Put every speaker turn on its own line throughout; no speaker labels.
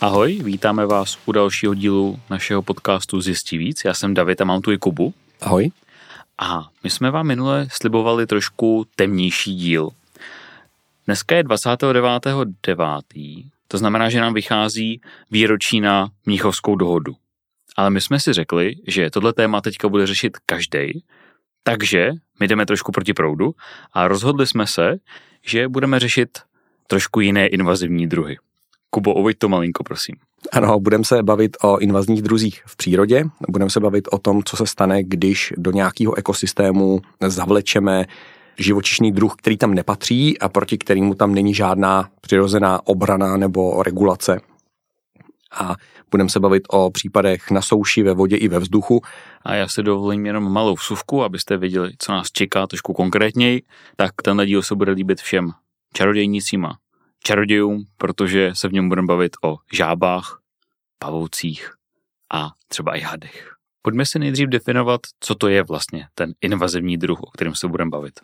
Ahoj, vítáme vás u dalšího dílu našeho podcastu Zjistí víc. Já jsem David a mám tu i Kubu.
Ahoj.
A my jsme vám minule slibovali trošku temnější díl. Dneska je 29.9., to znamená, že nám vychází výročí na Mnichovskou dohodu. Ale my jsme si řekli, že tohle téma teďka bude řešit každý, takže my jdeme trošku proti proudu a rozhodli jsme se, že budeme řešit trošku jiné invazivní druhy. Kubo, uveď to malinko, prosím.
Ano, budeme se bavit o invazních druzích v přírodě, budeme se bavit o tom, co se stane, když do nějakého ekosystému zavlečeme živočišný druh, který tam nepatří a proti kterému tam není žádná přirozená obrana nebo regulace. A budeme se bavit o případech na souši, ve vodě i ve vzduchu.
A já si dovolím jenom malou vsuvku, abyste věděli, co nás čeká trošku konkrétněji. Tak tenhle díl se bude líbit všem čarodějnicím a čarodějům, protože se v něm budeme bavit o žábách, pavoucích a třeba i hadech. Pojďme si nejdřív definovat, co to je vlastně ten invazivní druh, o kterém se budeme bavit.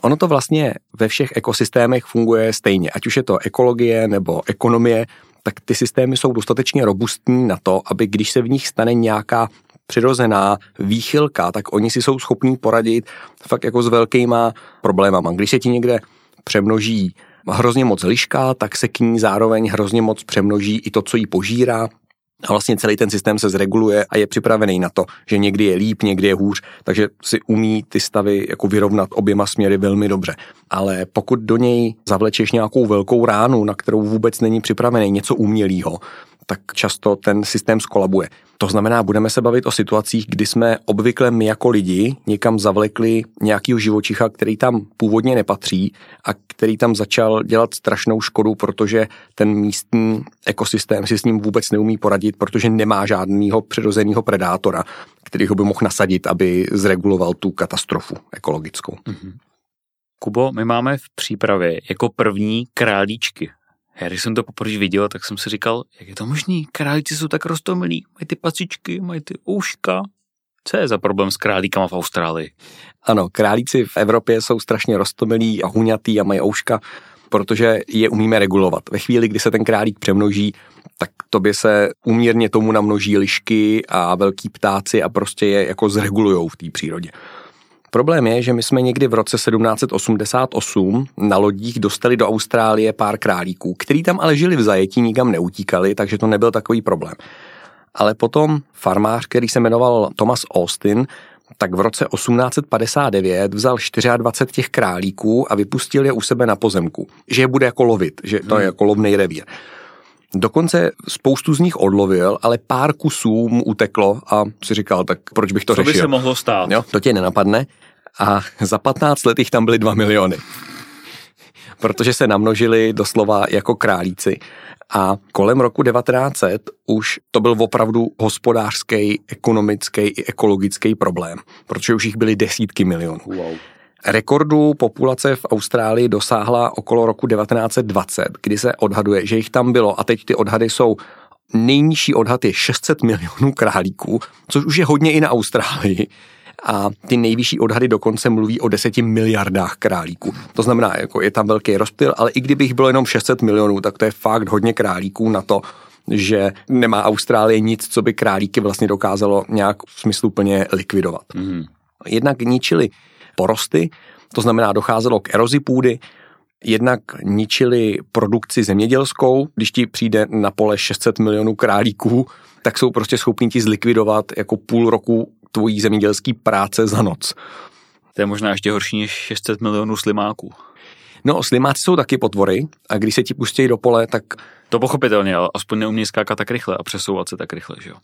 Ono to vlastně ve všech ekosystémech funguje stejně, ať už je to ekologie nebo ekonomie, tak ty systémy jsou dostatečně robustní na to, aby když se v nich stane nějaká přirozená výchylka, tak oni si jsou schopní poradit fakt jako s velkýma problémama. Když se ti někde přemnoží hrozně moc liška, tak se k ní zároveň hrozně moc přemnoží i to, co jí požírá, a vlastně celý ten systém se zreguluje a je připravený na to, že někdy je líp, někdy je hůř, takže si umí ty stavy jako vyrovnat oběma směry velmi dobře. Ale pokud do něj zavlečeš nějakou velkou ránu, na kterou vůbec není připravený, něco umělého, tak často ten systém skolabuje. To znamená, budeme se bavit o situacích, kdy jsme obvykle my jako lidi někam zavlekli nějakého živočicha, který tam původně nepatří a který tam začal dělat strašnou škodu, protože ten místní ekosystém si s ním vůbec neumí poradit, protože nemá žádného přirozeného predátora, který ho by mohl nasadit, aby zreguloval tu katastrofu ekologickou. Mm-hmm.
Kubo, my máme v přípravě jako první králíčky. Já když jsem to poprvé viděl, tak jsem si říkal, jak je to možný? Králíci jsou tak roztomilí, mají ty pasičky, mají ty ouška. Co je za problém s králíkama v Austrálii?
Ano, králíci v Evropě jsou strašně roztomilí a huňatý a mají ouška, protože je umíme regulovat. Ve chvíli, kdy se ten králík přemnoží, tak tobě se uměrně tomu namnoží lišky a velký ptáci a prostě je jako zregulujou v té přírodě. Problém je, že my jsme někdy v roce 1788 na lodích dostali do Austrálie pár králíků, který tam ale žili v zajetí, nikam neutíkali, takže to nebyl takový problém. Ale potom farmář, který se jmenoval Thomas Austin, tak v roce 1859 vzal 24 těch králíků a vypustil je u sebe na pozemku. Že je bude jako lovit, že to je hmm. jako lovný revír. Dokonce spoustu z nich odlovil, ale pár kusů mu uteklo a si říkal, tak proč bych to
Co
řešil.
by se mohlo stát?
Jo, to tě nenapadne. A za 15 let jich tam byly 2 miliony. Protože se namnožili doslova jako králíci. A kolem roku 1900 už to byl opravdu hospodářský, ekonomický i ekologický problém, protože už jich byly desítky milionů. Wow. Rekordu populace v Austrálii dosáhla okolo roku 1920, kdy se odhaduje, že jich tam bylo, a teď ty odhady jsou nejnižší odhad je 600 milionů králíků, což už je hodně i na Austrálii. A ty nejvyšší odhady dokonce mluví o deseti miliardách králíků. To znamená, jako je tam velký rozptyl, ale i kdybych bylo jenom 600 milionů, tak to je fakt hodně králíků na to, že nemá Austrálie nic, co by králíky vlastně dokázalo nějak smysluplně likvidovat. Mm. Jednak ničili porosty, to znamená docházelo k erozi půdy, jednak ničili produkci zemědělskou, když ti přijde na pole 600 milionů králíků, tak jsou prostě schopni ti zlikvidovat jako půl roku tvojí zemědělský práce za noc.
To je možná ještě horší než 600 milionů slimáků.
No, slimáci jsou taky potvory a když se ti pustí do pole, tak...
To pochopitelně, ale aspoň neumí skákat tak rychle a přesouvat se tak rychle, že jo?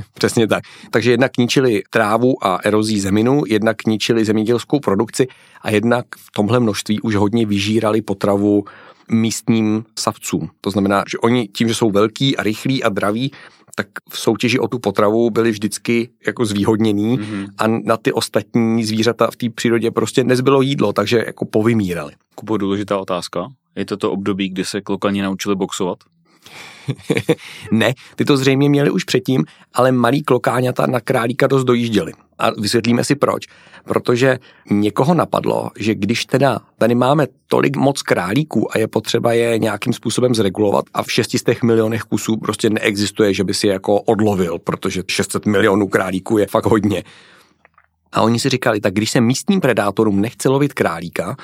Přesně tak. Takže jednak ničili trávu a erozí zeminu, jednak ničili zemědělskou produkci a jednak v tomhle množství už hodně vyžírali potravu místním savcům. To znamená, že oni tím, že jsou velký a rychlí a draví, tak v soutěži o tu potravu byli vždycky jako zvýhodnění mm-hmm. a na ty ostatní zvířata v té přírodě prostě nezbylo jídlo, takže jako povymírali.
Kupo, důležitá otázka. Je to to období, kdy se klokani naučili boxovat?
ne, ty to zřejmě měli už předtím, ale malí klokáňata na králíka dost dojížděli. A vysvětlíme si proč. Protože někoho napadlo, že když teda tady máme tolik moc králíků a je potřeba je nějakým způsobem zregulovat a v 600 milionech kusů prostě neexistuje, že by si jako odlovil, protože 600 milionů králíků je fakt hodně. A oni si říkali, tak když se místním predátorům nechce lovit králíka,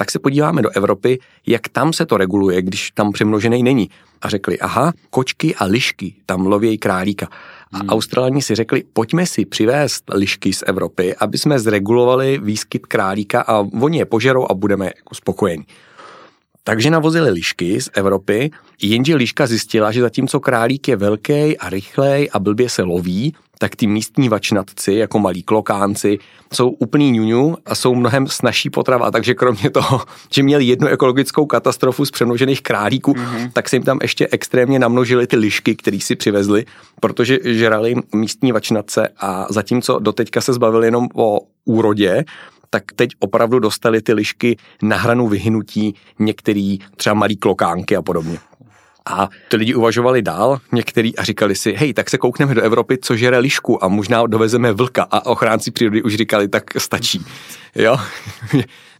tak se podíváme do Evropy, jak tam se to reguluje, když tam přemnožený není. A řekli, aha, kočky a lišky tam lovějí králíka. A hmm. Australani si řekli, pojďme si přivést lišky z Evropy, aby jsme zregulovali výskyt králíka a oni je požerou a budeme jako spokojení. Takže navozili lišky z Evropy, jenže liška zjistila, že zatímco králík je velký a rychlej a blbě se loví, tak ty místní vačnatci, jako malí klokánci, jsou úplný ňuňu a jsou mnohem snažší potrava, takže kromě toho, že měli jednu ekologickou katastrofu z přemnožených králíků, mm-hmm. tak se jim tam ještě extrémně namnožili ty lišky, které si přivezli, protože žrali místní vačnatce a zatímco doteďka se zbavili jenom o úrodě, tak teď opravdu dostali ty lišky na hranu vyhnutí některý třeba malý klokánky a podobně. A ty lidi uvažovali dál, některý a říkali si, hej, tak se koukneme do Evropy, co žere lišku a možná dovezeme vlka a ochránci přírody už říkali, tak stačí. Jo?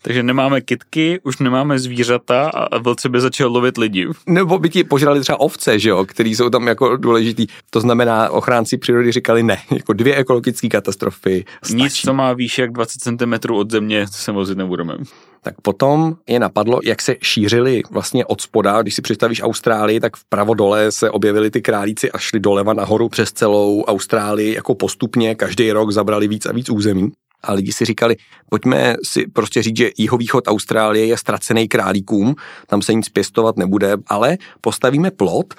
Takže nemáme kitky, už nemáme zvířata a vlci by začal lovit lidi.
Nebo by ti požrali třeba ovce, že jo, který jsou tam jako důležitý. To znamená, ochránci přírody říkali ne, jako dvě ekologické katastrofy. Stačí.
Nic, co má výš jak 20 cm od země, se vozit nebudeme
tak potom je napadlo, jak se šířili vlastně od spoda. Když si představíš Austrálii, tak vpravo dole se objevili ty králíci a šli doleva nahoru přes celou Austrálii jako postupně. Každý rok zabrali víc a víc území. A lidi si říkali, pojďme si prostě říct, že jihovýchod Austrálie je ztracený králíkům, tam se nic pěstovat nebude, ale postavíme plot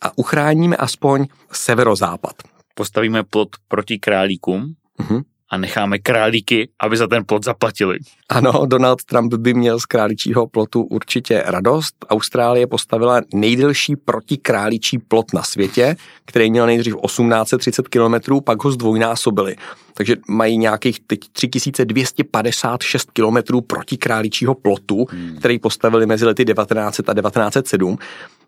a uchráníme aspoň severozápad.
Postavíme plot proti králíkům? Uh-huh a necháme králíky, aby za ten plot zaplatili.
Ano, Donald Trump by měl z králičího plotu určitě radost. Austrálie postavila nejdelší protikráličí plot na světě, který měl nejdřív 1830 km, pak ho zdvojnásobili. Takže mají nějakých teď 3256 km protikráličího plotu, hmm. který postavili mezi lety 1900 a 1907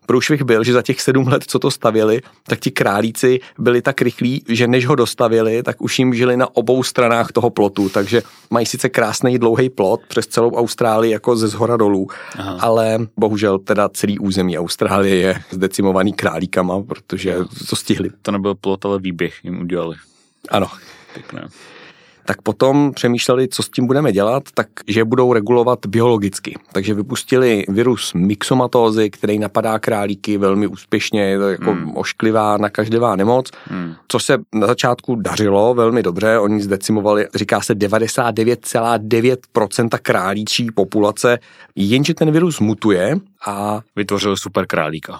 průšvih byl, že za těch sedm let, co to stavěli, tak ti králíci byli tak rychlí, že než ho dostavili, tak už jim žili na obou stranách toho plotu, takže mají sice krásný dlouhý plot přes celou Austrálii jako ze zhora dolů, Aha. ale bohužel teda celý území Austrálie je zdecimovaný králíkama, protože to stihli.
To nebyl plot, ale výběh jim udělali.
Ano. Pěkné tak potom přemýšleli, co s tím budeme dělat, tak že budou regulovat biologicky. Takže vypustili virus myxomatózy, který napadá králíky velmi úspěšně, je to jako hmm. ošklivá, nakažlivá nemoc, hmm. co se na začátku dařilo velmi dobře, oni zdecimovali, říká se 99,9% králíčí populace, jenže ten virus mutuje a...
Vytvořil super králíka.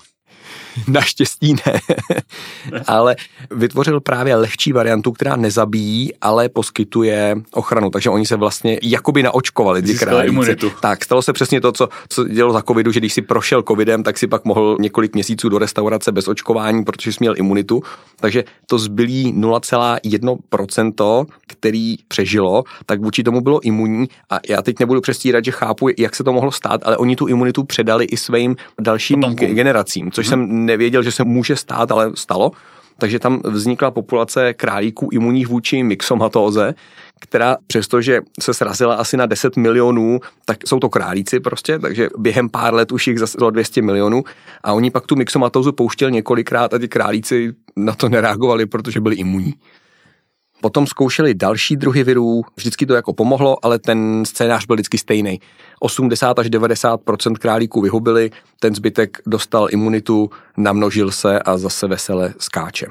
Naštěstí ne. ale vytvořil právě lehčí variantu, která nezabíjí, ale poskytuje ochranu. Takže oni se vlastně jakoby naočkovali ty
imunitu.
Tak, stalo se přesně to, co, co dělalo za covidu, že když si prošel covidem, tak si pak mohl několik měsíců do restaurace bez očkování, protože jsi měl imunitu. Takže to zbylý 0,1%, který přežilo, tak vůči tomu bylo imunní. A já teď nebudu přestírat, že chápu, jak se to mohlo stát, ale oni tu imunitu předali i svým dalším generacím, což hmm. jsem nevěděl, že se může stát, ale stalo. Takže tam vznikla populace králíků imunních vůči myxomatóze, která přestože se srazila asi na 10 milionů, tak jsou to králíci prostě, takže během pár let už jich zase 200 milionů a oni pak tu myxomatózu pouštěli několikrát a ty králíci na to nereagovali, protože byli imunní. Potom zkoušeli další druhy virů, vždycky to jako pomohlo, ale ten scénář byl vždycky stejný. 80 až 90% králíků vyhubili, ten zbytek dostal imunitu, namnožil se a zase vesele skáče.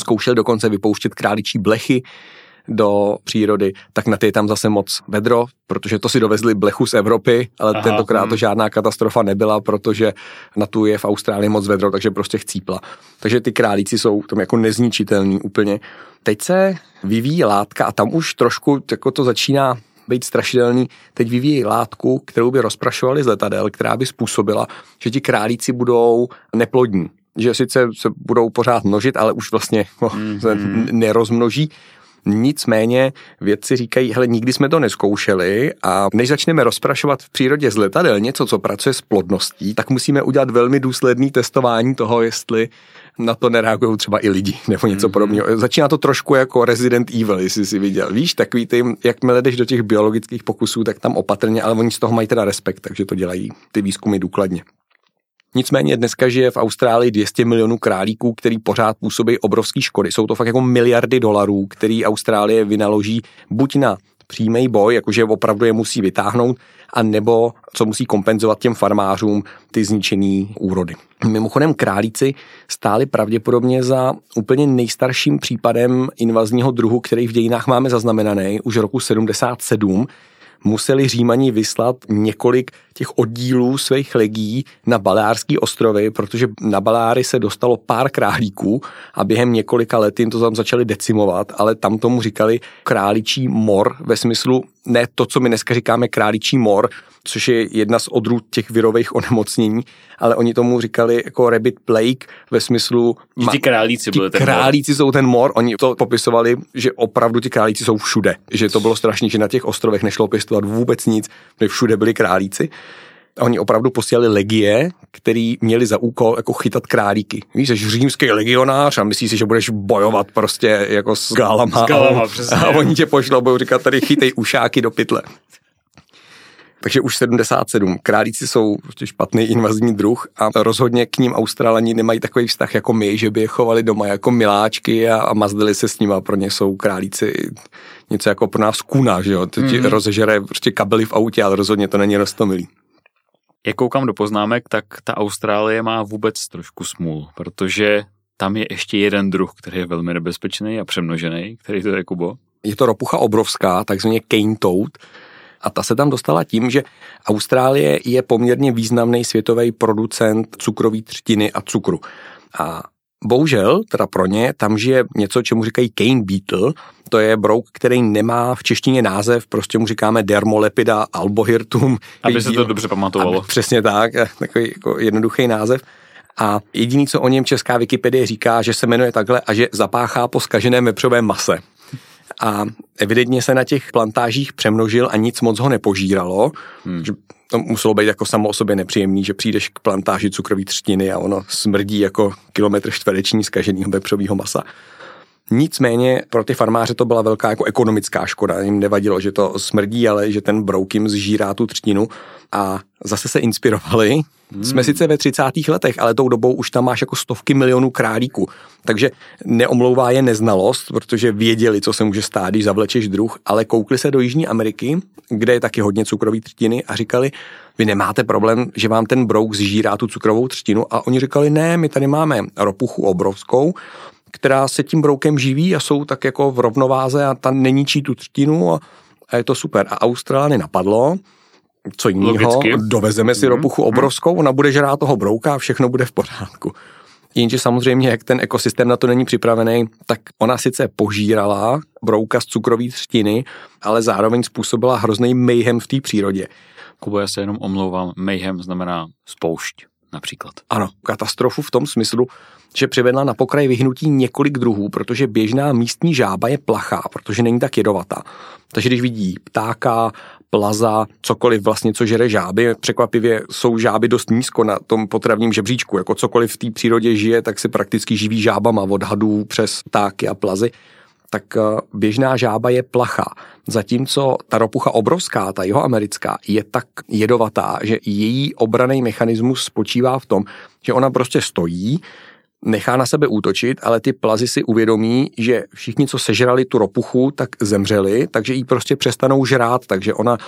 Zkoušeli dokonce vypouštět králičí blechy, do přírody, tak na ty je tam zase moc vedro, protože to si dovezli blechu z Evropy, ale Aha, tentokrát to hmm. žádná katastrofa nebyla, protože na tu je v Austrálii moc vedro, takže prostě chcípla. Takže ty králíci jsou tam jako nezničitelný úplně. Teď se vyvíjí látka a tam už trošku jako to začíná být strašidelný. Teď vyvíjí látku, kterou by rozprašovali z letadel, která by způsobila, že ti králíci budou neplodní. Že sice se budou pořád množit, ale už vlastně oh, se nerozmnoží Nicméně vědci říkají, hele, nikdy jsme to neskoušeli a než začneme rozprašovat v přírodě z letadel něco, co pracuje s plodností, tak musíme udělat velmi důsledný testování toho, jestli na to nereagují třeba i lidi nebo něco mm-hmm. podobného. Začíná to trošku jako Resident Evil, jestli si viděl. Víš, takový ty, jakmile jdeš do těch biologických pokusů, tak tam opatrně, ale oni z toho mají teda respekt, takže to dělají ty výzkumy důkladně. Nicméně dneska žije v Austrálii 200 milionů králíků, který pořád působí obrovský škody. Jsou to fakt jako miliardy dolarů, který Austrálie vynaloží buď na přímý boj, jakože opravdu je musí vytáhnout, a nebo co musí kompenzovat těm farmářům ty zničený úrody. Mimochodem králíci stáli pravděpodobně za úplně nejstarším případem invazního druhu, který v dějinách máme zaznamenaný už roku 77, museli Římani vyslat několik těch oddílů svých legií na Baleárský ostrovy, protože na Baláry se dostalo pár králíků a během několika let jim to tam začali decimovat, ale tam tomu říkali králičí mor ve smyslu ne to, co my dneska říkáme králičí mor, což je jedna z odrůd těch virových onemocnění, ale oni tomu říkali jako rabbit plague ve smyslu...
Že ti králíci byli
ten králíci mor. jsou ten mor, oni to popisovali, že opravdu ti králíci jsou všude, že to bylo strašné, že na těch ostrovech nešlo pěstovat vůbec nic, že všude byli králíci. Oni opravdu posílali legie, který měli za úkol jako chytat králíky. Víš, jsi římský legionář a myslíš si, že budeš bojovat prostě jako s galama.
S galama,
a, a oni tě pošlou, budou říkat tady chytej ušáky do pytle. Takže už 77. Králíci jsou prostě špatný invazní druh a rozhodně k ním Australani nemají takový vztah jako my, že by je chovali doma jako miláčky a, a mazdili se s nima. Pro ně jsou králíci něco jako pro nás kuna, že jo? To ti mm. rozežere prostě kabely v autě, ale rozhodně to není rostomilý.
Jak koukám do poznámek, tak ta Austrálie má vůbec trošku smůl, protože tam je ještě jeden druh, který je velmi nebezpečný a přemnožený, který to je Kubo.
Je to ropucha obrovská, takzvaně cane toad, a ta se tam dostala tím, že Austrálie je poměrně významný světový producent cukrové třtiny a cukru. A Bohužel, teda pro ně, tam žije něco, čemu říkají cane beetle, to je brouk, který nemá v češtině název, prostě mu říkáme dermolepida albohirtum.
Aby se to dobře pamatovalo. Aby,
přesně tak, takový jako jednoduchý název. A jediný, co o něm česká Wikipedie říká, že se jmenuje takhle a že zapáchá po skaženém vepřovém mase a evidentně se na těch plantážích přemnožil a nic moc ho nepožíralo. Hmm. Že to muselo být jako samo o sobě nepříjemný, že přijdeš k plantáži cukrový třtiny a ono smrdí jako kilometr čtvereční zkaženého vepřového masa. Nicméně pro ty farmáře to byla velká jako ekonomická škoda. Jim nevadilo, že to smrdí, ale že ten brouk jim zžírá tu třtinu a zase se inspirovali. Hmm. Jsme sice ve 30. letech, ale tou dobou už tam máš jako stovky milionů králíků. Takže neomlouvá je neznalost, protože věděli, co se může stát, když zavlečeš druh, ale koukli se do Jižní Ameriky, kde je taky hodně cukrový třtiny a říkali, vy nemáte problém, že vám ten brouk zžírá tu cukrovou třtinu a oni říkali, ne, my tady máme ropuchu obrovskou, která se tím broukem živí a jsou tak jako v rovnováze a ta neníčí tu třtinu a, a je to super. A Austrálie napadlo, co jiného, dovezeme si mm-hmm. ropuchu obrovskou, ona bude žrát toho brouka a všechno bude v pořádku. Jenže samozřejmě, jak ten ekosystém na to není připravený, tak ona sice požírala brouka z cukrové třtiny, ale zároveň způsobila hrozný mayhem v té přírodě.
Kubo, já se jenom omlouvám, mayhem znamená spoušť například.
Ano, katastrofu v tom smyslu, že přivedla na pokraj vyhnutí několik druhů, protože běžná místní žába je plachá, protože není tak jedovatá. Takže když vidí ptáka, plaza, cokoliv vlastně, co žere žáby, překvapivě jsou žáby dost nízko na tom potravním žebříčku, jako cokoliv v té přírodě žije, tak se prakticky živí žábama od hadů přes ptáky a plazy tak eh, běžná žába je plachá. Zatímco ta ropucha obrovská, ta americká, je tak jedovatá, že její obraný mechanismus spočívá v tom, že ona prostě stojí, nechá na sebe útočit, ale ty plazy si uvědomí, že všichni, co sežrali tu ropuchu, tak zemřeli, takže jí prostě přestanou žrát, takže ona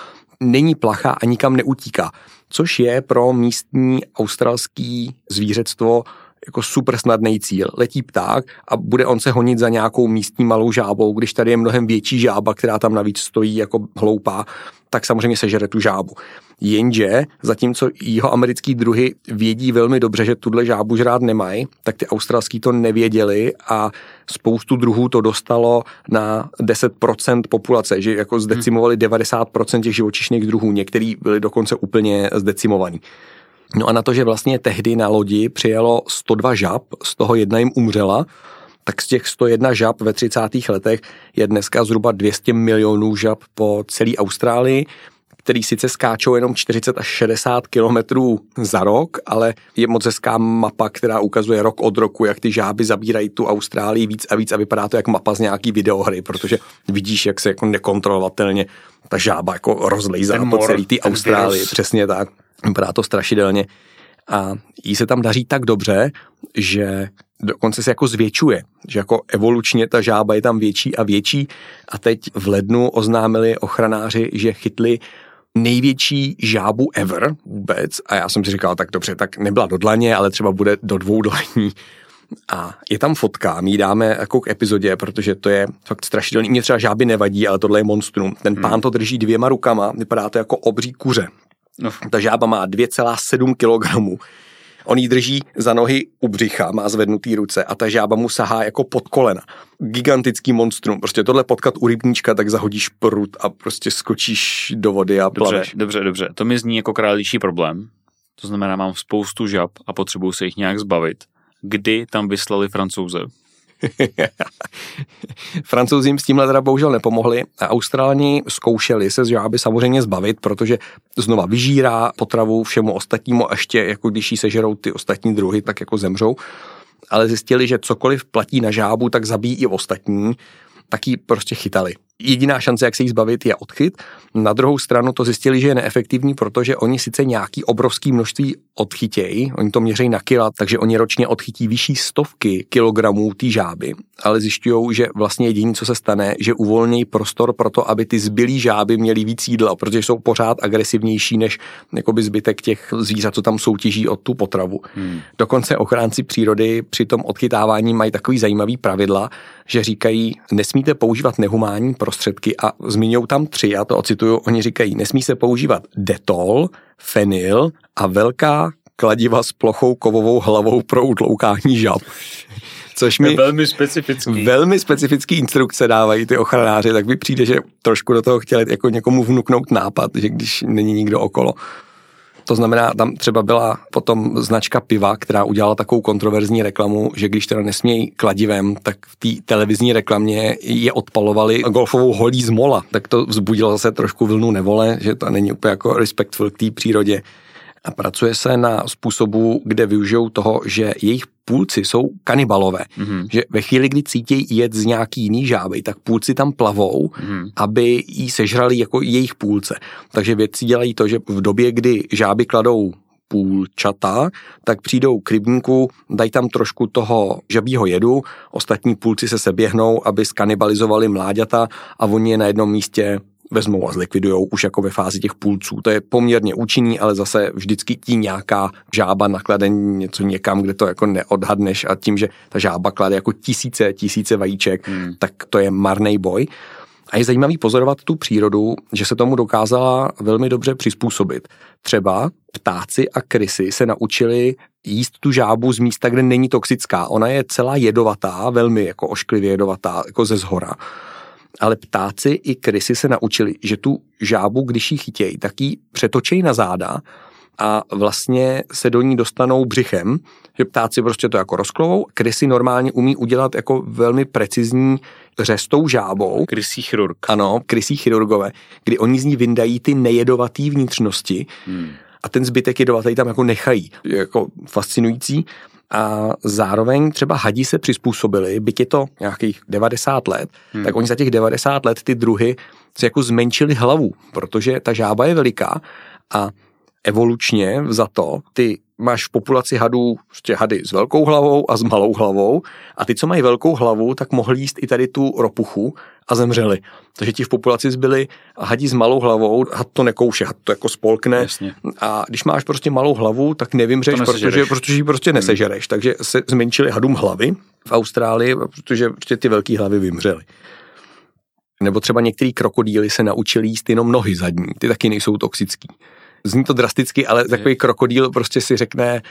není plachá a nikam neutíká. Což je pro místní australský zvířectvo jako super snadný cíl. Letí pták a bude on se honit za nějakou místní malou žábou, když tady je mnohem větší žába, která tam navíc stojí jako hloupá, tak samozřejmě sežere tu žábu. Jenže zatímco jeho americký druhy vědí velmi dobře, že tuhle žábu žrát nemají, tak ty australský to nevěděli a spoustu druhů to dostalo na 10% populace, že jako zdecimovali 90% těch živočišných druhů, některý byli dokonce úplně zdecimovaný. No a na to, že vlastně tehdy na lodi přijelo 102 žab, z toho jedna jim umřela, tak z těch 101 žab ve 30. letech je dneska zhruba 200 milionů žab po celé Austrálii který sice skáčou jenom 40 až 60 kilometrů za rok, ale je moc hezká mapa, která ukazuje rok od roku, jak ty žáby zabírají tu Austrálii víc a víc a vypadá to jak mapa z nějaký videohry, protože vidíš, jak se jako nekontrolovatelně ta žába jako rozlejzá po celý ty Austrálii, virus. přesně tak. Vypadá to strašidelně. A jí se tam daří tak dobře, že dokonce se jako zvětšuje, že jako evolučně ta žába je tam větší a větší a teď v lednu oznámili ochranáři, že chytli největší žábu ever vůbec a já jsem si říkal, tak dobře, tak nebyla do dlaně, ale třeba bude do dvou dlaní. A je tam fotka, my ji dáme jako k epizodě, protože to je fakt strašidelný. Mně třeba žáby nevadí, ale tohle je monstrum. Ten pán hmm. to drží dvěma rukama, vypadá to jako obří kuře. No. Ta žába má 2,7 kg On jí drží za nohy u břicha, má zvednutý ruce a ta žába mu sahá jako pod kolena. Gigantický monstrum. Prostě tohle potkat u rybníčka, tak zahodíš prut a prostě skočíš do vody a
dobře,
plaveš.
Dobře, dobře. To mi zní jako králíčí problém. To znamená, mám spoustu žab a potřebuju se jich nějak zbavit. Kdy tam vyslali francouze?
Francouzi jim s tímhle teda bohužel nepomohli a Australani zkoušeli se žáby samozřejmě zbavit, protože znova vyžírá potravu všemu ostatnímu a ještě jako když jí sežerou ty ostatní druhy, tak jako zemřou. Ale zjistili, že cokoliv platí na žábu, tak zabíjí i ostatní, tak ji prostě chytali jediná šance, jak se jí zbavit, je odchyt. Na druhou stranu to zjistili, že je neefektivní, protože oni sice nějaký obrovský množství odchytějí, oni to měří na kila, takže oni ročně odchytí vyšší stovky kilogramů té žáby, ale zjišťují, že vlastně jediné, co se stane, že uvolnějí prostor pro to, aby ty zbylí žáby měly víc jídla, protože jsou pořád agresivnější než jakoby zbytek těch zvířat, co tam soutěží o tu potravu. Hmm. Dokonce ochránci přírody při tom odchytávání mají takový zajímavý pravidla, že říkají, nesmíte používat nehumánní prostředky a zmiňují tam tři, já to ocituju, oni říkají, nesmí se používat detol, fenyl a velká kladiva s plochou kovovou hlavou pro utloukání žab.
Což mi velmi specifický.
Velmi specifický instrukce dávají ty ochranáři, tak mi přijde, že trošku do toho chtěli jako někomu vnuknout nápad, že když není nikdo okolo. To znamená, tam třeba byla potom značka piva, která udělala takovou kontroverzní reklamu, že když teda nesmějí kladivem, tak v té televizní reklamě je odpalovali golfovou holí z mola. Tak to vzbudilo zase trošku vlnu nevole, že to není úplně jako respectful k té přírodě a pracuje se na způsobu, kde využijou toho, že jejich půlci jsou kanibalové. Mm-hmm. Že ve chvíli, kdy cítí jet z nějaký jiný žáby, tak půlci tam plavou, mm-hmm. aby jí sežrali jako jejich půlce. Takže vědci dělají to, že v době, kdy žáby kladou půlčata, tak přijdou k rybníku, dají tam trošku toho žabího jedu, ostatní půlci se seběhnou, aby skanibalizovali mláďata a oni je na jednom místě vezmou a zlikvidujou už jako ve fázi těch půlců. To je poměrně účinný, ale zase vždycky tí nějaká žába naklade něco někam, kde to jako neodhadneš a tím, že ta žába klade jako tisíce, tisíce vajíček, hmm. tak to je marný boj. A je zajímavý pozorovat tu přírodu, že se tomu dokázala velmi dobře přizpůsobit. Třeba ptáci a krysy se naučili jíst tu žábu z místa, kde není toxická. Ona je celá jedovatá, velmi jako ošklivě jedovatá, jako ze zhora ale ptáci i krysy se naučili, že tu žábu, když ji chytějí, tak ji přetočejí na záda a vlastně se do ní dostanou břichem, že ptáci prostě to jako rozklovou, krysy normálně umí udělat jako velmi precizní řestou žábou.
Krysí chirurg.
Ano, krysí chirurgové, kdy oni z ní vyndají ty nejedovatý vnitřnosti hmm. a ten zbytek jedovatý tam jako nechají. Je jako fascinující a zároveň třeba hadi se přizpůsobili, byť je to nějakých 90 let, hmm. tak oni za těch 90 let ty druhy se jako zmenšili hlavu, protože ta žába je veliká a evolučně za to ty máš v populaci hadů prostě hady s velkou hlavou a s malou hlavou a ty, co mají velkou hlavu, tak mohli jíst i tady tu ropuchu a zemřeli. Takže ti v populaci zbyli hadí s malou hlavou, had to nekouše, had to jako spolkne. Jasně. A když máš prostě malou hlavu, tak nevymřeš, protože, protože ji prostě hmm. nesežereš. Takže se zmenšili hadům hlavy v Austrálii, protože prostě ty velké hlavy vymřely. Nebo třeba některý krokodýly se naučili jíst jenom nohy zadní, ty taky nejsou toxický. Zní to drasticky, ale takový krokodýl prostě si řekne,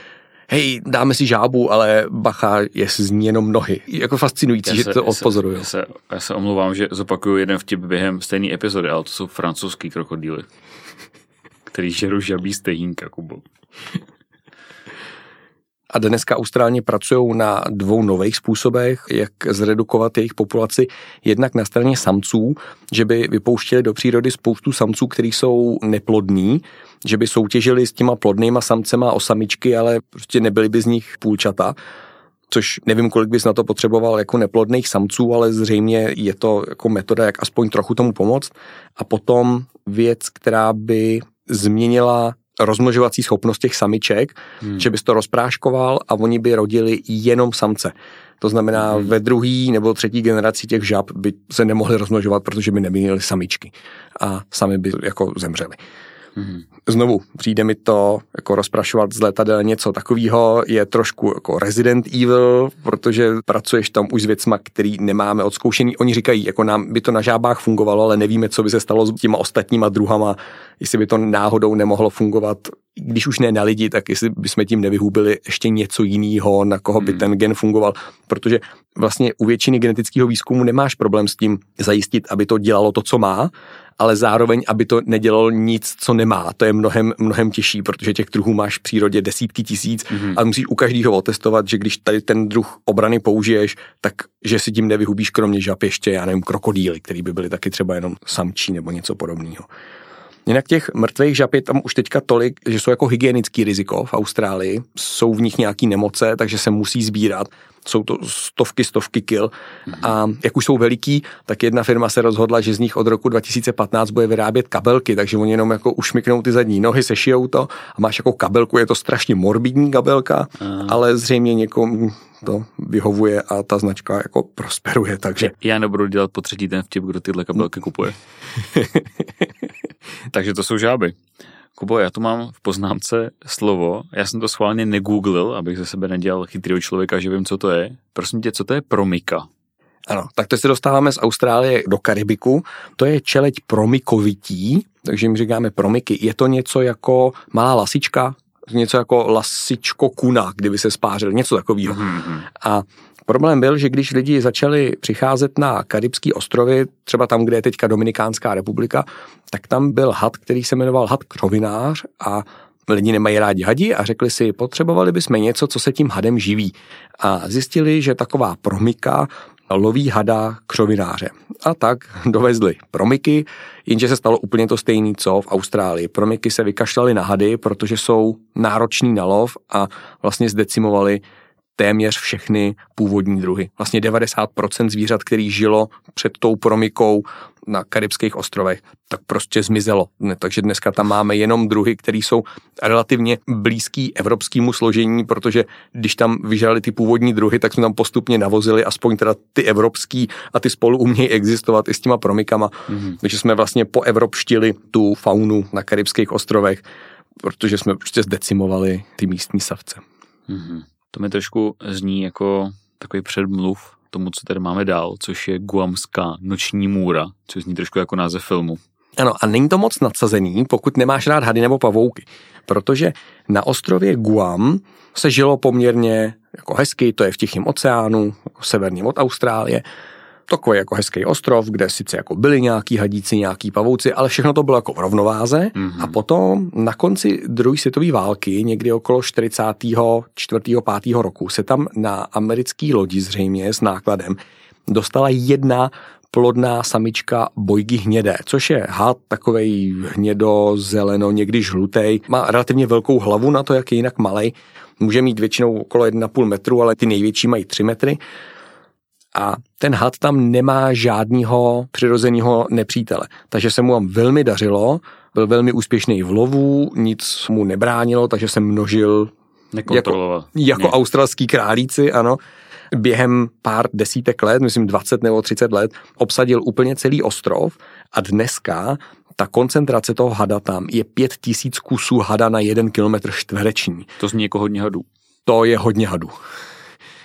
hej, dáme si žábu, ale bacha, je z ní jenom nohy. Jako fascinující, já že se, to odpozoruju.
Já se, já se omlouvám, že zopakuju jeden vtip během stejné epizody, ale to jsou francouzský krokodýly, který žerou žabí stejínka, Kubo.
A dneska Austrálně pracují na dvou nových způsobech, jak zredukovat jejich populaci. Jednak na straně samců, že by vypouštěli do přírody spoustu samců, kteří jsou neplodní, že by soutěžili s těma plodnýma samcema o samičky, ale prostě nebyly by z nich půlčata což nevím, kolik bys na to potřeboval jako neplodných samců, ale zřejmě je to jako metoda, jak aspoň trochu tomu pomoct. A potom věc, která by změnila rozmnožovací schopnost těch samiček, hmm. že bys to rozpráškoval a oni by rodili jenom samce. To znamená, hmm. ve druhý nebo třetí generaci těch žab by se nemohli rozmnožovat, protože by neměli samičky a sami by jako zemřeli. Hmm. Znovu, přijde mi to jako rozprašovat z letadel něco takového, je trošku jako Resident Evil, protože pracuješ tam už s věcma, který nemáme odzkoušený. Oni říkají, jako nám by to na žábách fungovalo, ale nevíme, co by se stalo s těma ostatníma druhama, jestli by to náhodou nemohlo fungovat když už ne na lidi, tak jestli bychom tím nevyhubili ještě něco jiného, na koho by hmm. ten gen fungoval, protože vlastně u většiny genetického výzkumu nemáš problém s tím zajistit, aby to dělalo to, co má, ale zároveň, aby to nedělalo nic, co nemá. To je mnohem, mnohem těžší, protože těch druhů máš v přírodě desítky tisíc mm-hmm. a musíš u každého otestovat, že když tady ten druh obrany použiješ, tak že si tím nevyhubíš kromě žab ještě, já nevím, krokodýly, který by byly taky třeba jenom samčí nebo něco podobného. Jinak těch mrtvých žab je tam už teďka tolik, že jsou jako hygienický riziko v Austrálii, jsou v nich nějaký nemoce, takže se musí sbírat. Jsou to stovky, stovky kil. A jak už jsou veliký, tak jedna firma se rozhodla, že z nich od roku 2015 bude vyrábět kabelky, takže oni jenom jako ušmiknou ty zadní nohy, sešijou to a máš jako kabelku, je to strašně morbidní kabelka, Aha. ale zřejmě někomu to vyhovuje a ta značka jako prosperuje, takže...
Já nebudu dělat po třetí ten vtip, kdo tyhle kabelky kupuje. takže to jsou žáby. Kubo, já tu mám v poznámce slovo, já jsem to schválně negooglil, abych ze sebe nedělal chytrýho člověka, že vím, co to je. Prosím tě, co to je promika?
Ano, tak to se dostáváme z Austrálie do Karibiku. To je čeleť promikovití, takže jim říkáme promiky. Je to něco jako malá lasička, něco jako lasičko kuna, kdyby se spářil, něco takového. Mm-hmm. A Problém byl, že když lidi začali přicházet na Karibský ostrovy, třeba tam, kde je teďka Dominikánská republika, tak tam byl had, který se jmenoval had křovinář a lidi nemají rádi hadi a řekli si, potřebovali bychom něco, co se tím hadem živí. A zjistili, že taková promika loví hada křovináře. A tak dovezli promiky, jenže se stalo úplně to stejné, co v Austrálii. Promiky se vykašlali na hady, protože jsou náročný na lov a vlastně zdecimovali téměř všechny původní druhy. Vlastně 90% zvířat, který žilo před tou promikou na karibských ostrovech, tak prostě zmizelo. Takže dneska tam máme jenom druhy, které jsou relativně blízký evropskému složení, protože když tam vyžrali ty původní druhy, tak jsme tam postupně navozili aspoň teda ty evropský a ty spolu umějí existovat i s těma promikama. Mm-hmm. Takže jsme vlastně poevropštili tu faunu na karibských ostrovech, protože jsme prostě zdecimovali ty místní savce.
Mm-hmm. To mi trošku zní jako takový předmluv tomu, co tady máme dál, což je Guamská noční můra, což zní trošku jako název filmu.
Ano, a není to moc nadsazený, pokud nemáš rád hady nebo pavouky, protože na ostrově Guam se žilo poměrně jako hezky, to je v Tichém oceánu, jako severním od Austrálie, takový jako hezký ostrov, kde sice jako byli nějaký hadíci, nějaký pavouci, ale všechno to bylo jako v rovnováze. Mm-hmm. A potom na konci druhé světové války, někdy okolo 44. 5. roku, se tam na americký lodi zřejmě s nákladem dostala jedna plodná samička bojgy hnědé, což je had takovej hnědo, zeleno, někdy žlutej. Má relativně velkou hlavu na to, jak je jinak malej. Může mít většinou okolo 1,5 metru, ale ty největší mají 3 metry a ten had tam nemá žádného přirozeného nepřítele. Takže se mu tam velmi dařilo, byl velmi úspěšný v lovu, nic mu nebránilo, takže se množil jako, jako australský králíci, ano. Během pár desítek let, myslím 20 nebo 30 let, obsadil úplně celý ostrov a dneska ta koncentrace toho hada tam je pět tisíc kusů hada na jeden kilometr čtvereční.
To zní jako hodně hadů.
To je hodně hadů.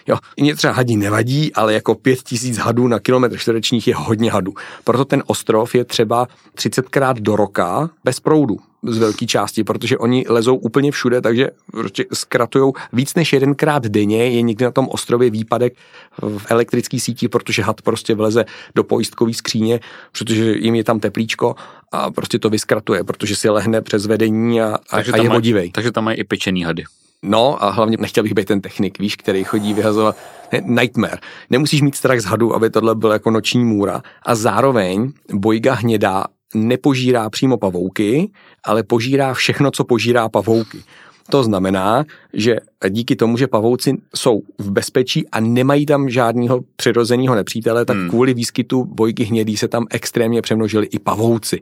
Jo, mě třeba hadí nevadí, ale jako pět tisíc hadů na kilometr čtverečních je hodně hadů. Proto ten ostrov je třeba 30krát do roka bez proudu z velké části, protože oni lezou úplně všude, takže prostě zkratují víc než jedenkrát denně, je někdy na tom ostrově výpadek v elektrické síti, protože had prostě vleze do pojistkové skříně, protože jim je tam teplíčko a prostě to vyskratuje, protože si lehne přes vedení a, a, a je vodivej.
Takže tam mají i pečený hady.
No a hlavně nechtěl bych být ten technik, víš, který chodí vyhazovat nightmare. Nemusíš mít strach z hadu, aby tohle byl jako noční můra. A zároveň bojga hnědá nepožírá přímo pavouky, ale požírá všechno, co požírá pavouky. To znamená, že díky tomu, že pavouci jsou v bezpečí a nemají tam žádného přirozeného nepřítele, tak hmm. kvůli výskytu bojky hnědý se tam extrémně přemnožili i pavouci.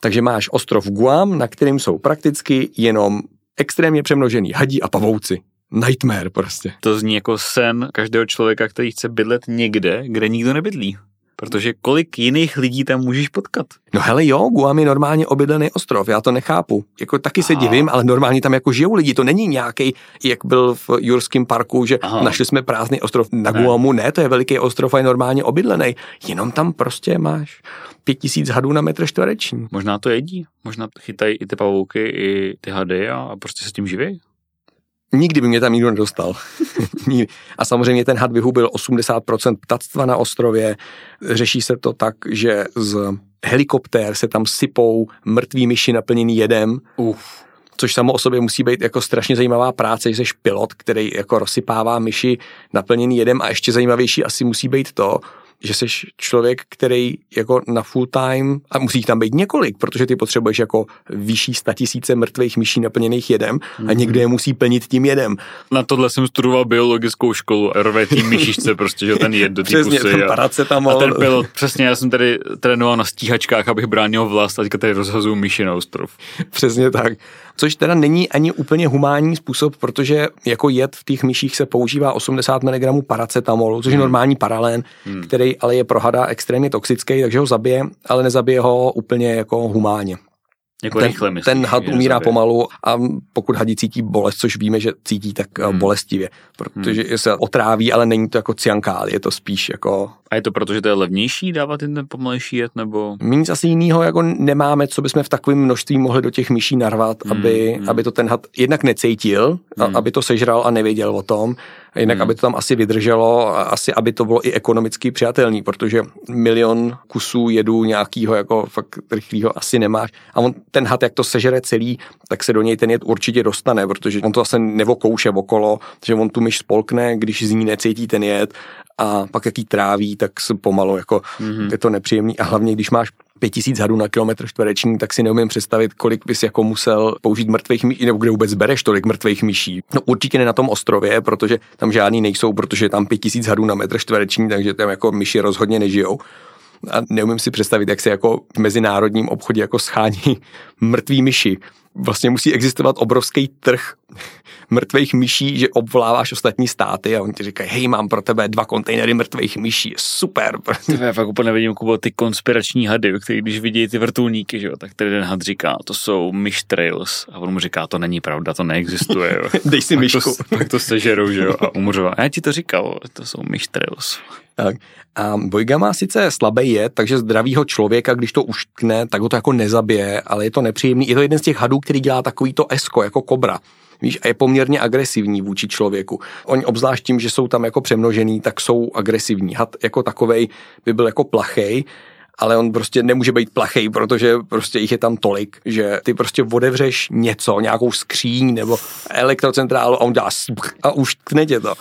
Takže máš ostrov Guam, na kterým jsou prakticky jenom extrémně přemnožený hadí a pavouci. Nightmare prostě.
To zní jako sen každého člověka, který chce bydlet někde, kde nikdo nebydlí. Protože kolik jiných lidí tam můžeš potkat?
No hele jo, Guam je normálně obydlený ostrov, já to nechápu. Jako taky se Aha. divím, ale normálně tam jako žijou lidi, to není nějaký, jak byl v Jurském parku, že Aha. našli jsme prázdný ostrov na ne. Guamu, ne, to je veliký ostrov a je normálně obydlený. Jenom tam prostě máš pět tisíc hadů na metr čtvereční.
Možná to jedí, možná chytají i ty pavouky, i ty hady a, a prostě se tím živí.
Nikdy by mě tam nikdo nedostal. a samozřejmě ten had vyhubil 80% ptactva na ostrově. Řeší se to tak, že z helikoptér se tam sypou mrtví myši naplněný jedem. Uf. Což samo o sobě musí být jako strašně zajímavá práce, že jsi pilot, který jako rozsypává myši naplněný jedem a ještě zajímavější asi musí být to, že jsi člověk, který jako na full time, a musí tam být několik, protože ty potřebuješ jako vyšší tisíce mrtvých myší naplněných jedem a mhm. někdo je musí plnit tím jedem.
Na tohle jsem studoval biologickou školu a rve tím myšičce prostě, že ten jed do té
pusy. Ten
a, a ten pilot, přesně, já jsem tady trénoval na stíhačkách, abych bránil vlast a teďka tady rozhazuju myši na ostrov.
Přesně tak což teda není ani úplně humánní způsob, protože jako jed v těch myších se používá 80 mg paracetamolu, což je hmm. normální paralén, hmm. který ale je pro hada extrémně toxický, takže ho zabije, ale nezabije ho úplně jako humánně.
Jako
ten,
rychle myslíš,
ten had umírá zabije. pomalu a pokud hadí cítí bolest, což víme, že cítí tak eh, hmm. bolestivě, protože hmm. se otráví, ale není to jako cyankál, je to spíš jako...
A je to proto, že to je levnější dávat ten pomalejší jet, nebo...
My nic asi jiného jako nemáme, co bychom v takovém množství mohli do těch myší narvat, hmm. aby, hmm. aby to ten had jednak necítil, hmm. aby to sežral a nevěděl o tom, Jinak, hmm. aby to tam asi vydrželo, asi aby to bylo i ekonomicky přijatelný, protože milion kusů jedu nějakýho jako fakt rychlýho asi nemáš. A on ten had, jak to sežere celý, tak se do něj ten jed určitě dostane, protože on to zase nevokouše okolo, že on tu myš spolkne, když z ní necítí ten jed a pak jaký tráví, tak se pomalu jako mm-hmm. je to nepříjemný a hlavně když máš pět tisíc hadů na kilometr čtvereční, tak si neumím představit, kolik bys jako musel použít mrtvých myší, nebo kde vůbec bereš tolik mrtvých myší. No určitě ne na tom ostrově, protože tam žádný nejsou, protože tam pět tisíc hadů na metr čtvereční, takže tam jako myši rozhodně nežijou. A neumím si představit, jak se jako v mezinárodním obchodě jako schání mrtví myši vlastně musí existovat obrovský trh mrtvých myší, že obvoláváš ostatní státy a oni ti říkají, hej, mám pro tebe dva kontejnery mrtvých myší, super.
Já fakt úplně nevidím, Kubo, ty konspirační hady, který když vidí ty vrtulníky, že jo, tak ten jeden had říká, to jsou myš trails a on mu říká, to není pravda, to neexistuje. Jo.
Dej si myšku.
To, tak to sežerou, že jo, a umřová. A já ti to říkal, to jsou myš trails.
Tak. A Bojga má sice slabý je, takže zdravýho člověka, když to uštkne, tak ho to jako nezabije, ale je to nepříjemný. Je to jeden z těch hadů, který dělá takový to esko, jako kobra. Víš, a je poměrně agresivní vůči člověku. Oni obzvlášť tím, že jsou tam jako přemnožený, tak jsou agresivní. Had jako takovej by byl jako plachej, ale on prostě nemůže být plachej, protože prostě jich je tam tolik, že ty prostě odevřeš něco, nějakou skříň nebo elektrocentrálu a on dá a už tě to.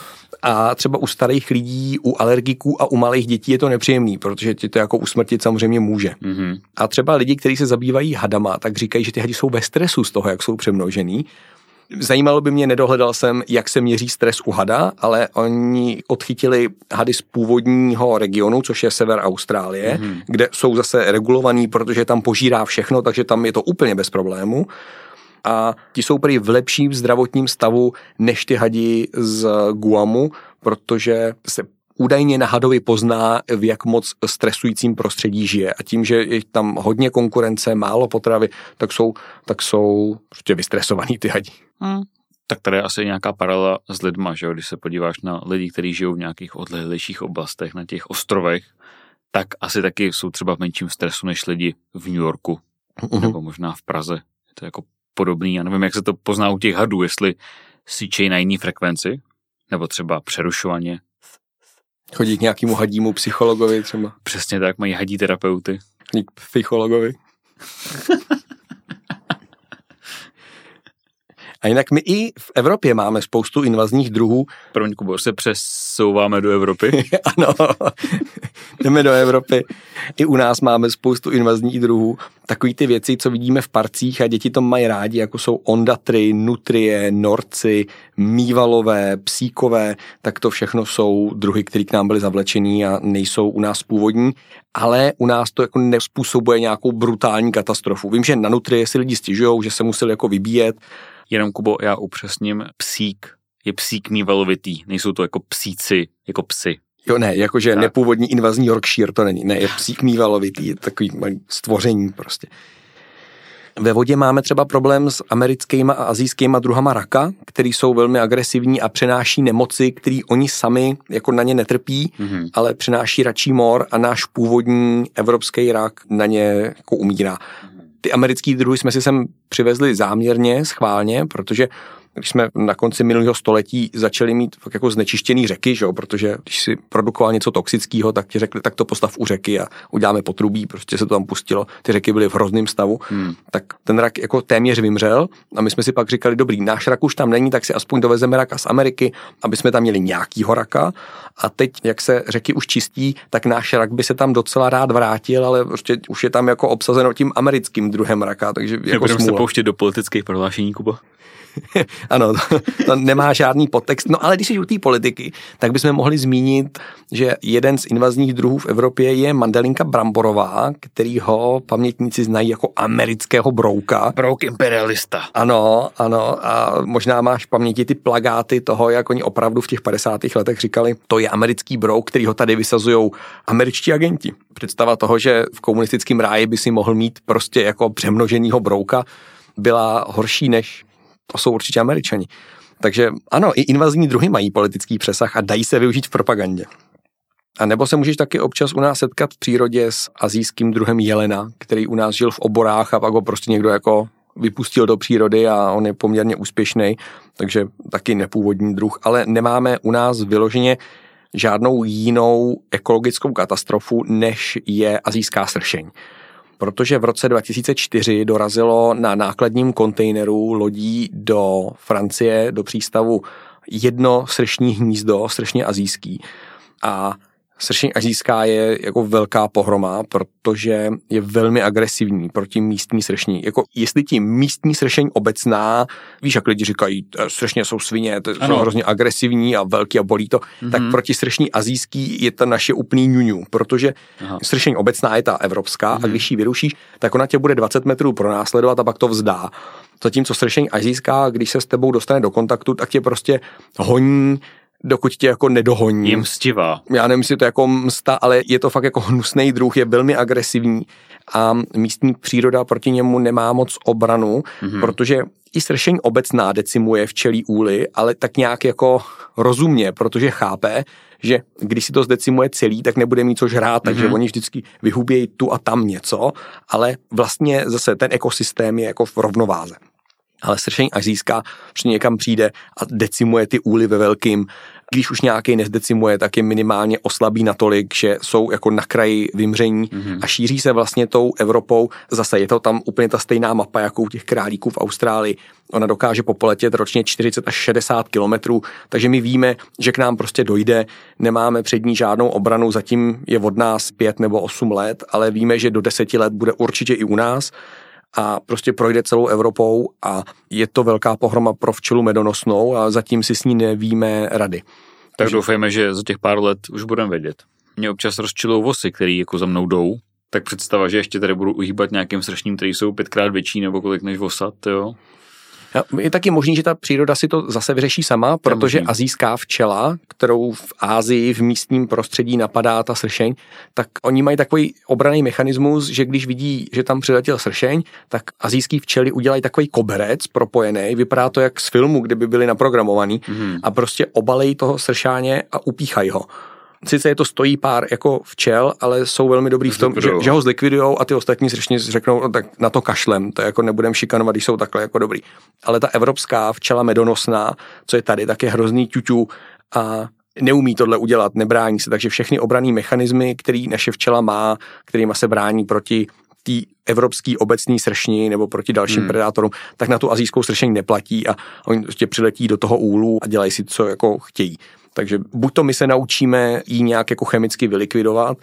A třeba u starých lidí, u alergiků a u malých dětí je to nepříjemný, protože ti to jako usmrtit samozřejmě může. Mm-hmm. A třeba lidi, kteří se zabývají hadama, tak říkají, že ty hadi jsou ve stresu z toho, jak jsou přemnožený. Zajímalo by mě, nedohledal jsem, jak se měří stres u hada, ale oni odchytili hady z původního regionu, což je sever Austrálie, mm-hmm. kde jsou zase regulovaný, protože tam požírá všechno, takže tam je to úplně bez problému a ti jsou prý v lepším zdravotním stavu než ty hadi z Guamu, protože se údajně na hadovi pozná, v jak moc stresujícím prostředí žije. A tím, že je tam hodně konkurence, málo potravy, tak jsou, tak jsou prostě vystresovaný ty hadi. Hmm.
Tak tady je asi nějaká paralela s lidma, že jo? když se podíváš na lidi, kteří žijou v nějakých odlehlejších oblastech, na těch ostrovech, tak asi taky jsou třeba v menším stresu než lidi v New Yorku, uh-huh. nebo možná v Praze. Je to jako podobný. Já nevím, jak se to pozná u těch hadů, jestli síčej na jiný frekvenci, nebo třeba přerušovaně.
Chodí k nějakému hadímu psychologovi třeba.
Přesně tak, mají hadí terapeuty.
K psychologovi. A jinak my i v Evropě máme spoustu invazních druhů.
Promiň, Kubo, se přesouváme do Evropy.
ano, jdeme do Evropy. I u nás máme spoustu invazních druhů. Takový ty věci, co vidíme v parcích a děti to mají rádi, jako jsou ondatry, nutrie, norci, mývalové, psíkové, tak to všechno jsou druhy, které k nám byly zavlečený a nejsou u nás původní, ale u nás to jako nespůsobuje nějakou brutální katastrofu. Vím, že na nutrie si lidi stěžují, že se museli jako vybíjet,
Jenom, Kubo, já upřesním, psík je psík mývalovitý, nejsou to jako psíci, jako psy.
Jo, ne, jakože tak. nepůvodní invazní Yorkshire to není. Ne, je psík mývalovitý, je takový stvoření prostě. Ve vodě máme třeba problém s americkýma a azijskýma druhama raka, který jsou velmi agresivní a přenáší nemoci, který oni sami jako na ně netrpí, mm-hmm. ale přenáší račí mor a náš původní evropský rak na ně jako umírá. Ty americký druhy jsme si sem přivezli záměrně, schválně, protože když jsme na konci minulého století začali mít fakt jako znečištěný řeky, že jo? protože když si produkoval něco toxického, tak ti řekli, tak to postav u řeky a uděláme potrubí, prostě se to tam pustilo, ty řeky byly v hrozném stavu, hmm. tak ten rak jako téměř vymřel a my jsme si pak říkali, dobrý, náš rak už tam není, tak si aspoň dovezeme raka z Ameriky, aby jsme tam měli nějakýho raka a teď, jak se řeky už čistí, tak náš rak by se tam docela rád vrátil, ale prostě už je tam jako obsazeno tím americkým druhem raka, takže jako
Nebudeme se pouštět do politických prohlášení, Kuba.
ano, to, to nemá žádný podtext. No ale když jsi u té politiky, tak bychom mohli zmínit, že jeden z invazních druhů v Evropě je mandelinka bramborová, kterýho pamětníci znají jako amerického brouka.
Brouk imperialista.
Ano, ano. A možná máš v paměti ty plagáty toho, jak oni opravdu v těch 50. letech říkali, to je americký brouk, který ho tady vysazují američtí agenti. Představa toho, že v komunistickém ráji by si mohl mít prostě jako přemnoženýho brouka, byla horší než to jsou určitě američani. Takže ano, i invazní druhy mají politický přesah a dají se využít v propagandě. A nebo se můžeš taky občas u nás setkat v přírodě s azijským druhem jelena, který u nás žil v oborách a pak ho prostě někdo jako vypustil do přírody a on je poměrně úspěšný, takže taky nepůvodní druh, ale nemáme u nás vyloženě žádnou jinou ekologickou katastrofu, než je azijská sršeň protože v roce 2004 dorazilo na nákladním kontejneru lodí do Francie, do přístavu jedno sršní hnízdo, sršně azijský. A Sršeň azijská je jako velká pohroma, protože je velmi agresivní proti místní sršní. Jako jestli ti místní sršeň obecná, víš, jak lidi říkají, sršně jsou svině, to ano. jsou hrozně agresivní a velký a bolí to, mm-hmm. tak proti sršní azijský je to naše úplný ňuňu, protože Aha. sršeň obecná je ta evropská mm-hmm. a mhm. když ji vyrušíš, tak ona tě bude 20 metrů pronásledovat a pak to vzdá. Zatímco sršeň azijská, když se s tebou dostane do kontaktu, tak tě prostě honí dokud tě jako nedohoní.
Je mstivá.
Já nevím, jestli to jako msta, ale je to fakt jako hnusný druh, je velmi agresivní a místní příroda proti němu nemá moc obranu, mm-hmm. protože i sršeň obecná decimuje včelí úly, ale tak nějak jako rozumně, protože chápe, že když si to zdecimuje celý, tak nebude mít co žrát, takže mm-hmm. oni vždycky vyhubějí tu a tam něco, ale vlastně zase ten ekosystém je jako v rovnováze ale sršeň azijská prostě někam přijde a decimuje ty úly ve velkým. Když už nějaký nezdecimuje, tak je minimálně oslabí natolik, že jsou jako na kraji vymření mm-hmm. a šíří se vlastně tou Evropou. Zase je to tam úplně ta stejná mapa, jako u těch králíků v Austrálii. Ona dokáže popoletět ročně 40 až 60 kilometrů, takže my víme, že k nám prostě dojde, nemáme před ní žádnou obranu, zatím je od nás 5 nebo 8 let, ale víme, že do 10 let bude určitě i u nás a prostě projde celou Evropou a je to velká pohroma pro včelu medonosnou a zatím si s ní nevíme rady. Tak
Takže... doufejme, že za těch pár let už budeme vědět. Mě občas rozčilou vosy, který jako za mnou jdou, tak představa, že ještě tady budu uhýbat nějakým sršním, který jsou pětkrát větší nebo kolik než vosat, jo.
Je taky možný, že ta příroda si to zase vyřeší sama, protože azijská včela, kterou v Ázii v místním prostředí napadá ta sršeň, tak oni mají takový obraný mechanismus, že když vidí, že tam přiletěl sršeň, tak azijský včely udělají takový koberec propojený, vypadá to jak z filmu, kde by byli naprogramovaný mm-hmm. a prostě obalejí toho sršáně a upíchají ho sice je to stojí pár jako včel, ale jsou velmi dobrý v tom, že, že ho zlikvidujou a ty ostatní řečně řeknou, no, tak na to kašlem, to jako nebudem šikanovat, když jsou takhle jako dobrý. Ale ta evropská včela medonosná, co je tady, tak je hrozný ťuťu a neumí tohle udělat, nebrání se, takže všechny obraný mechanismy, který naše včela má, kterýma se brání proti té evropský obecný sršni nebo proti dalším hmm. predátorům, tak na tu azijskou sršení neplatí a oni prostě přiletí do toho úlu a dělají si, co jako chtějí. Takže buď to my se naučíme ji nějak jako chemicky vylikvidovat,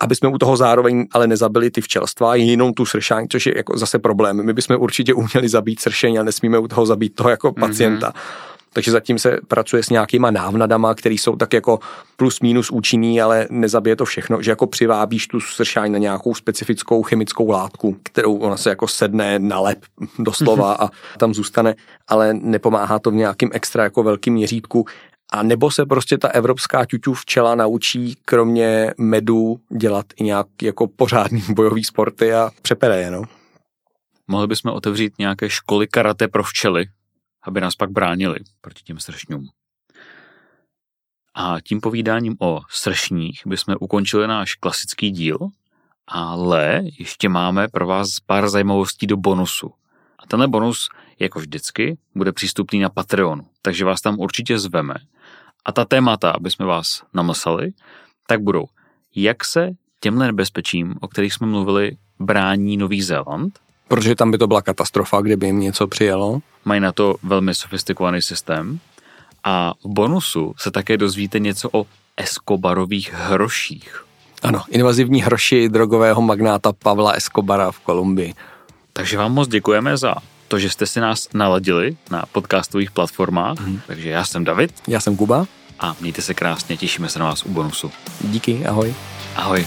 aby jsme u toho zároveň ale nezabili ty včelstva, jinou tu sršání, což je jako zase problém. My bychom určitě uměli zabít sršení a nesmíme u toho zabít toho jako mhm. pacienta. Mm-hmm. Takže zatím se pracuje s nějakýma návnadama, které jsou tak jako plus minus účinný, ale nezabije to všechno, že jako přivábíš tu sršání na nějakou specifickou chemickou látku, kterou ona se jako sedne na lep doslova a tam zůstane, ale nepomáhá to v nějakým extra jako velkým měřítku. A nebo se prostě ta evropská ťuťu včela naučí kromě medu dělat i nějak jako pořádný bojový sporty a přepere je, no.
Mohli bychom otevřít nějaké školy karate pro včely, aby nás pak bránili proti těm sršňům. A tím povídáním o sršních bychom ukončili náš klasický díl, ale ještě máme pro vás pár zajímavostí do bonusu. A tenhle bonus, jako vždycky, bude přístupný na Patreonu, takže vás tam určitě zveme. A ta témata, aby jsme vás namlsali, tak budou, jak se těmhle nebezpečím, o kterých jsme mluvili, brání Nový Zéland,
Protože tam by to byla katastrofa, kdyby jim něco přijelo.
Mají na to velmi sofistikovaný systém. A v bonusu se také dozvíte něco o Escobarových hroších.
Ano, invazivní hroši drogového magnáta Pavla Escobara v Kolumbii.
Takže vám moc děkujeme za to, že jste si nás naladili na podcastových platformách. Mm. Takže já jsem David.
Já jsem Kuba.
A mějte se krásně, těšíme se na vás u bonusu.
Díky, ahoj.
Ahoj.